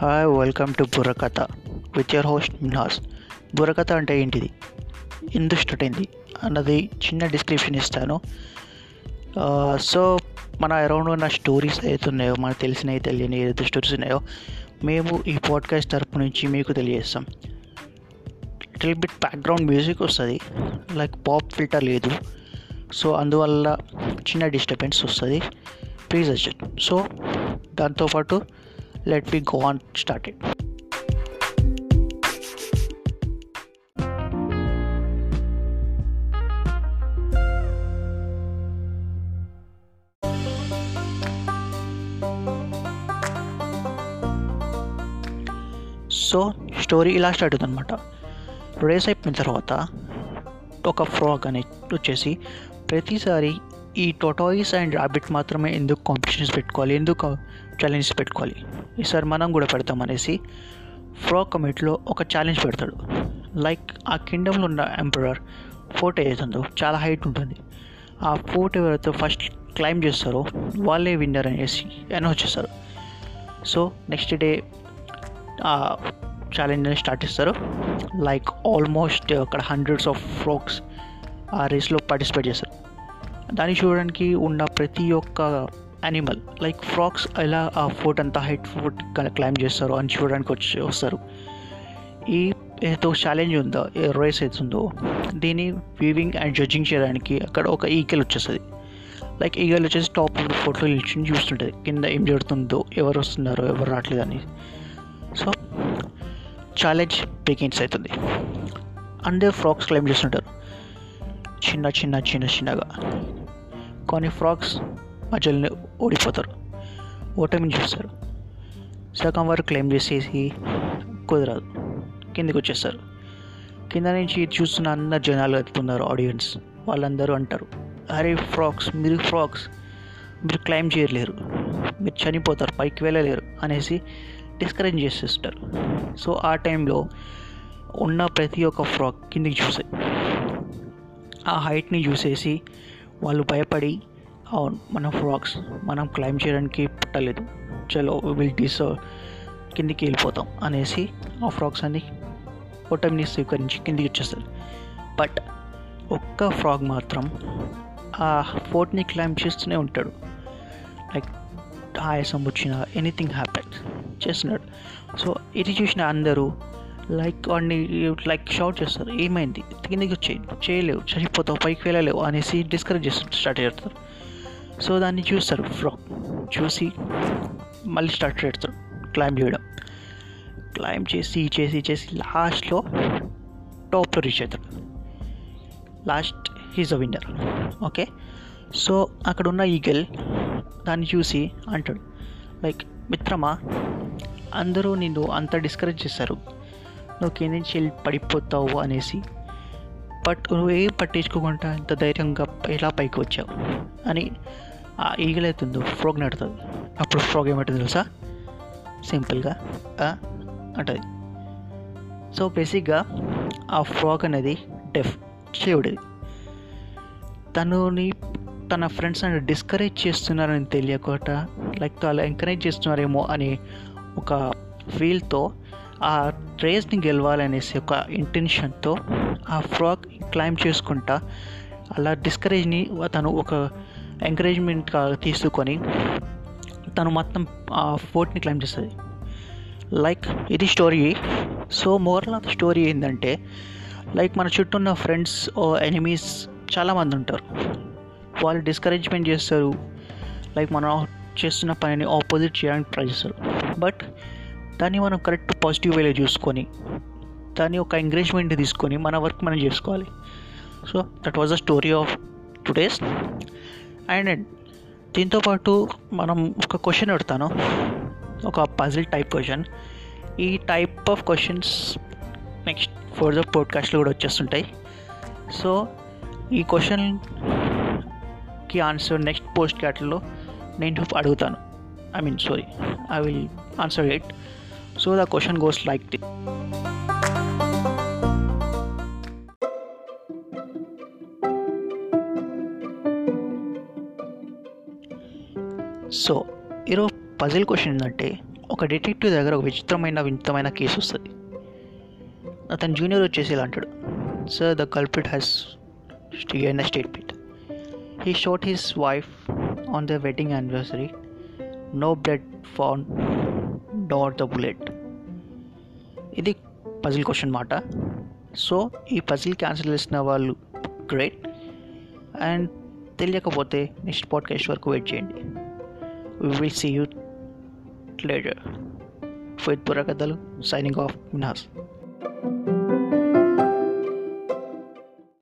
Hi welcome to Burrakatha with your host Minas Burrakatha అంటే ఏంటిది? ఎందుకు స్టార్ట్ అయింది అన్నది చిన్న డిస్క్రిప్షన్ ఇస్తాను. సో మన అరౌండ్ ఉన్న స్టోరీస్ అవుతున్నాయో ఉన్నాయో మనకు తెలిసినవి తెలియని ఏదైతే స్టోరీస్ ఉన్నాయో మేము ఈ పాడ్కాస్ట్ తరపు నుంచి మీకు తెలియజేస్తాం. లిటిల్ బిట్ బ్యాక్గ్రౌండ్ మ్యూజిక్ వస్తుంది. లైక్ పాప్ ఫిల్టర్ లేదు. సో అందువల్ల చిన్న డిస్టర్బెన్స్ వస్తుంది. ప్లీజ్ అడ్జస్ట్ సో దాంతోపాటు let me go on started so story ఇలా స్టార్ట్ అవుతుంది అనమాట రేస్ అయిపోయిన తర్వాత ఒక ఫ్రాగ్ అనేది వచ్చేసి ప్రతిసారి ఈ టోటాయిస్ అండ్ రాబిట్ మాత్రమే ఎందుకు కాంపిటీషన్స్ పెట్టుకోవాలి? ఎందుకు ఛాలెంజెస్ పెట్టుకోవాలి? ఈసారి మనం కూడా పెడతాం అనేసి ఫ్రో కమిటీలో ఒక ఛాలెంజ్ పెడతాడు. లైక్ ఆ కింగ్డమ్లో ఉన్న ఎంపరర్ ఫోర్ట్ ఏదైతుందో చాలా హైట్ ఉంటుంది. ఆ ఫోర్ట్ ఎవరైతే ఫస్ట్ క్లైమ్ చేస్తారో వాళ్ళే విన్నర్ అనేసి అనౌన్స్ చేస్తారు. సో నెక్స్ట్ డే ఆ ఛాలెంజ్ని స్టార్ట్ చేస్తారు. లైక్ ఆల్మోస్ట్ అక్కడ హండ్రెడ్స్ ఆఫ్ ఫ్రాక్స్ ఆ రేస్లో పార్టిసిపేట్ చేస్తారు. దాన్ని చూడడానికి ఉన్న ప్రతి ఒక్క యానిమల్ లైక్ ఫ్రాక్స్ ఎలా ఆ ఫోర్ట్ అంతా హైట్ ఫోర్ట్ క్లైమ్ చేస్తారో అని చూడడానికి వచ్చి వస్తారు. ఈ ఏదో ఛాలెంజ్ ఉందో ఏ రేస్ అవుతుందో దీన్ని వ్యూవింగ్ అండ్ జడ్జింగ్ చేయడానికి అక్కడ ఒక ఈగల్ వచ్చేస్తుంది. లైక్ ఈగల్ వచ్చేసి టాప్ ఆఫ్ ద ఫోటో నిల్చుని చూస్తుంటుంది. కింద ఏం జరుగుతుందో ఎవరు వస్తున్నారో ఎవరు రావట్లేదు అని. సో ఛాలెంజ్ బిగిన్స్ అవుతుంది. అందరు ఫ్రాక్స్ క్లైమ్ చేస్తుంటారు. చిన్న చిన్న చిన్న చిన్నగా. కొన్ని ఫ్రాక్స్ మధ్యలో ఓడిపోతారు. ఓటమిని చూస్తారు. సగం వరకు క్లెయిమ్ చేసేసి కుదరదు. కిందకి వచ్చేస్తారు. కింద నుంచి చూస్తున్న అందరు జనాలు వెతుకున్నారు ఆడియన్స్ వాళ్ళందరూ అంటారు అరే ఫ్రాక్స్ మీరు ఫ్రాక్స్ మీరు క్లైమ్ చేయలేరు. మీరు చనిపోతారు పైకి వెళ్ళలేరు అనేసి డిస్కరేజ్ చేసేస్తారు. సో ఆ టైంలో ఉన్న ప్రతి ఒక్క ఫ్రాక్ కిందికి చూసాయి. ఆ హైట్ని చూసేసి వాళ్ళు భయపడి అవును మన ఫ్రాక్స్ మనం క్లైమ్ చేయడానికి పుట్టలేదు. చలో విల్ డిసర్వ్ కిందికి వెళ్ళిపోతాం అనేసి ఆ ఫ్రాక్స్ అన్ని ఓటమిని స్వీకరించి కిందికి వచ్చేస్తారు. బట్ ఒక్క ఫ్రాగ్ మాత్రం ఆ ఫోర్ట్ని క్లైమ్ చేస్తూనే ఉంటాడు. లైక్ ఆయాసం వచ్చిన ఎనీథింగ్ హ్యాపెన్ చేస్తున్నాడు. సో ఇది చూసిన అందరూ లైక్ వాడిని లైక్ షౌట్ చేస్తారు. ఏమైంది? కిందకి వచ్చే చేయలేవు చనిపోతావు పైకి వెళ్ళలేవు అనేసి డిస్కరేజ్ చేస్తారు స్టార్ట్ చేస్తారు. సో దాన్ని చూస్తారు ఫ్రాక్ చూసి మళ్ళీ స్టార్ట్ చేస్తారు క్లైమ్ చేయడం. క్లైమ్ చేసి చేసి చేసి లాస్ట్లో టాప్లో రీచ్ అవుతాడు. Last he's a winner okay so అక్కడ ఉన్న ఈగల్ దాన్ని చూసి అంటాడు. లైక్ మిత్రమా అందరూ నిన్ను అంత డిస్కరేజ్ చేస్తారు నువ్వు కింద నుంచి వెళ్ళి పడిపోతావు అనేసి బట్ నువ్వేం పట్టించుకోకుండా ఇంత ధైర్యంగా ఎలా పైకి వచ్చావు అని ఆ ఈగలైతుందో ఫ్రోగ్ నడుతుంది. అప్పుడు ఫ్రోగ్ ఏమంటుంది తెలుసా? సింపుల్గా అంటుంది. సో బేసిక్గా ఆ ఫ్రాగ్ అనేది డెఫ్ చెవుడిది. తనని తన ఫ్రెండ్స్ అని డిస్కరేజ్ చేస్తున్నారని తెలియకుండా లైక్ అలా ఎంకరేజ్ చేస్తున్నారేమో అనే ఒక ఫీల్తో ఆ రేస్ని గెలవాలనేసి ఒక ఇంటెన్షన్తో ఆ ఫ్రాక్ క్లైమ్ చేసుకుంటా. అలా డిస్కరేజ్ని తను ఒక ఎంకరేజ్మెంట్గా తీసుకొని తను మొత్తం ఆ ఫోర్ట్ని క్లైమ్ చేస్తుంది. లైక్ ఇది story. So moral of story ఏంటంటే లైక్ మన చుట్టూ ఉన్న ఫ్రెండ్స్ ఓ ఎనిమీస్ చాలామంది ఉంటారు. వాళ్ళు డిస్కరేజ్మెంట్ చేస్తారు. లైక్ మనం చేస్తున్న పనిని ఆపోజిట్ చేయడానికి ట్రై చేస్తారు. బట్ దాన్ని మనం కరెక్ట్ పాజిటివ్ వేలో చూసుకొని దాన్ని ఒక ఎంకరేజ్మెంట్ తీసుకొని మన వర్క్ మనం చేసుకోవాలి. So that was the story of today's and దీంతోపాటు మనం ఒక క్వశ్చన్ పెడతాను ఒక పజిల్ టైప్ క్వశ్చన్ ఈ type of questions next further పోడ్కాస్ట్లో కూడా వచ్చేస్తుంటాయి. సో ఈ క్వశ్చన్కి ఆన్సర్ నెక్స్ట్ పోస్ట్ క్యాట్లో నేను అడుగుతాను. I mean sorry I will answer it so the question goes like the so ఈరోజు పజిల్ క్వశ్చన్ ఏంటంటే ఒక డిటెక్టివ్ దగ్గర ఒక విచిత్రమైన వింతమైన కేసు వస్తుంది. అతని జూనియర్ వచ్చేసి ఇలా అంటాడు. Sir the culprit has seen state pit he shot his wife on the wedding anniversary no blood found dot the bullet ఇది పజిల్ క్వశ్చన్ మాట సో ఈ పజిల్ క్యాన్సిల్ చేసిన వాళ్ళు గ్రేట్ అండ్ తెలియకపోతే నెక్స్ట్ పాడ్కాస్ట్ వరకు వెయిట్ చేయండి we will you you later. బుర్ర కథలు సైనింగ్ ఆఫ్ Minas.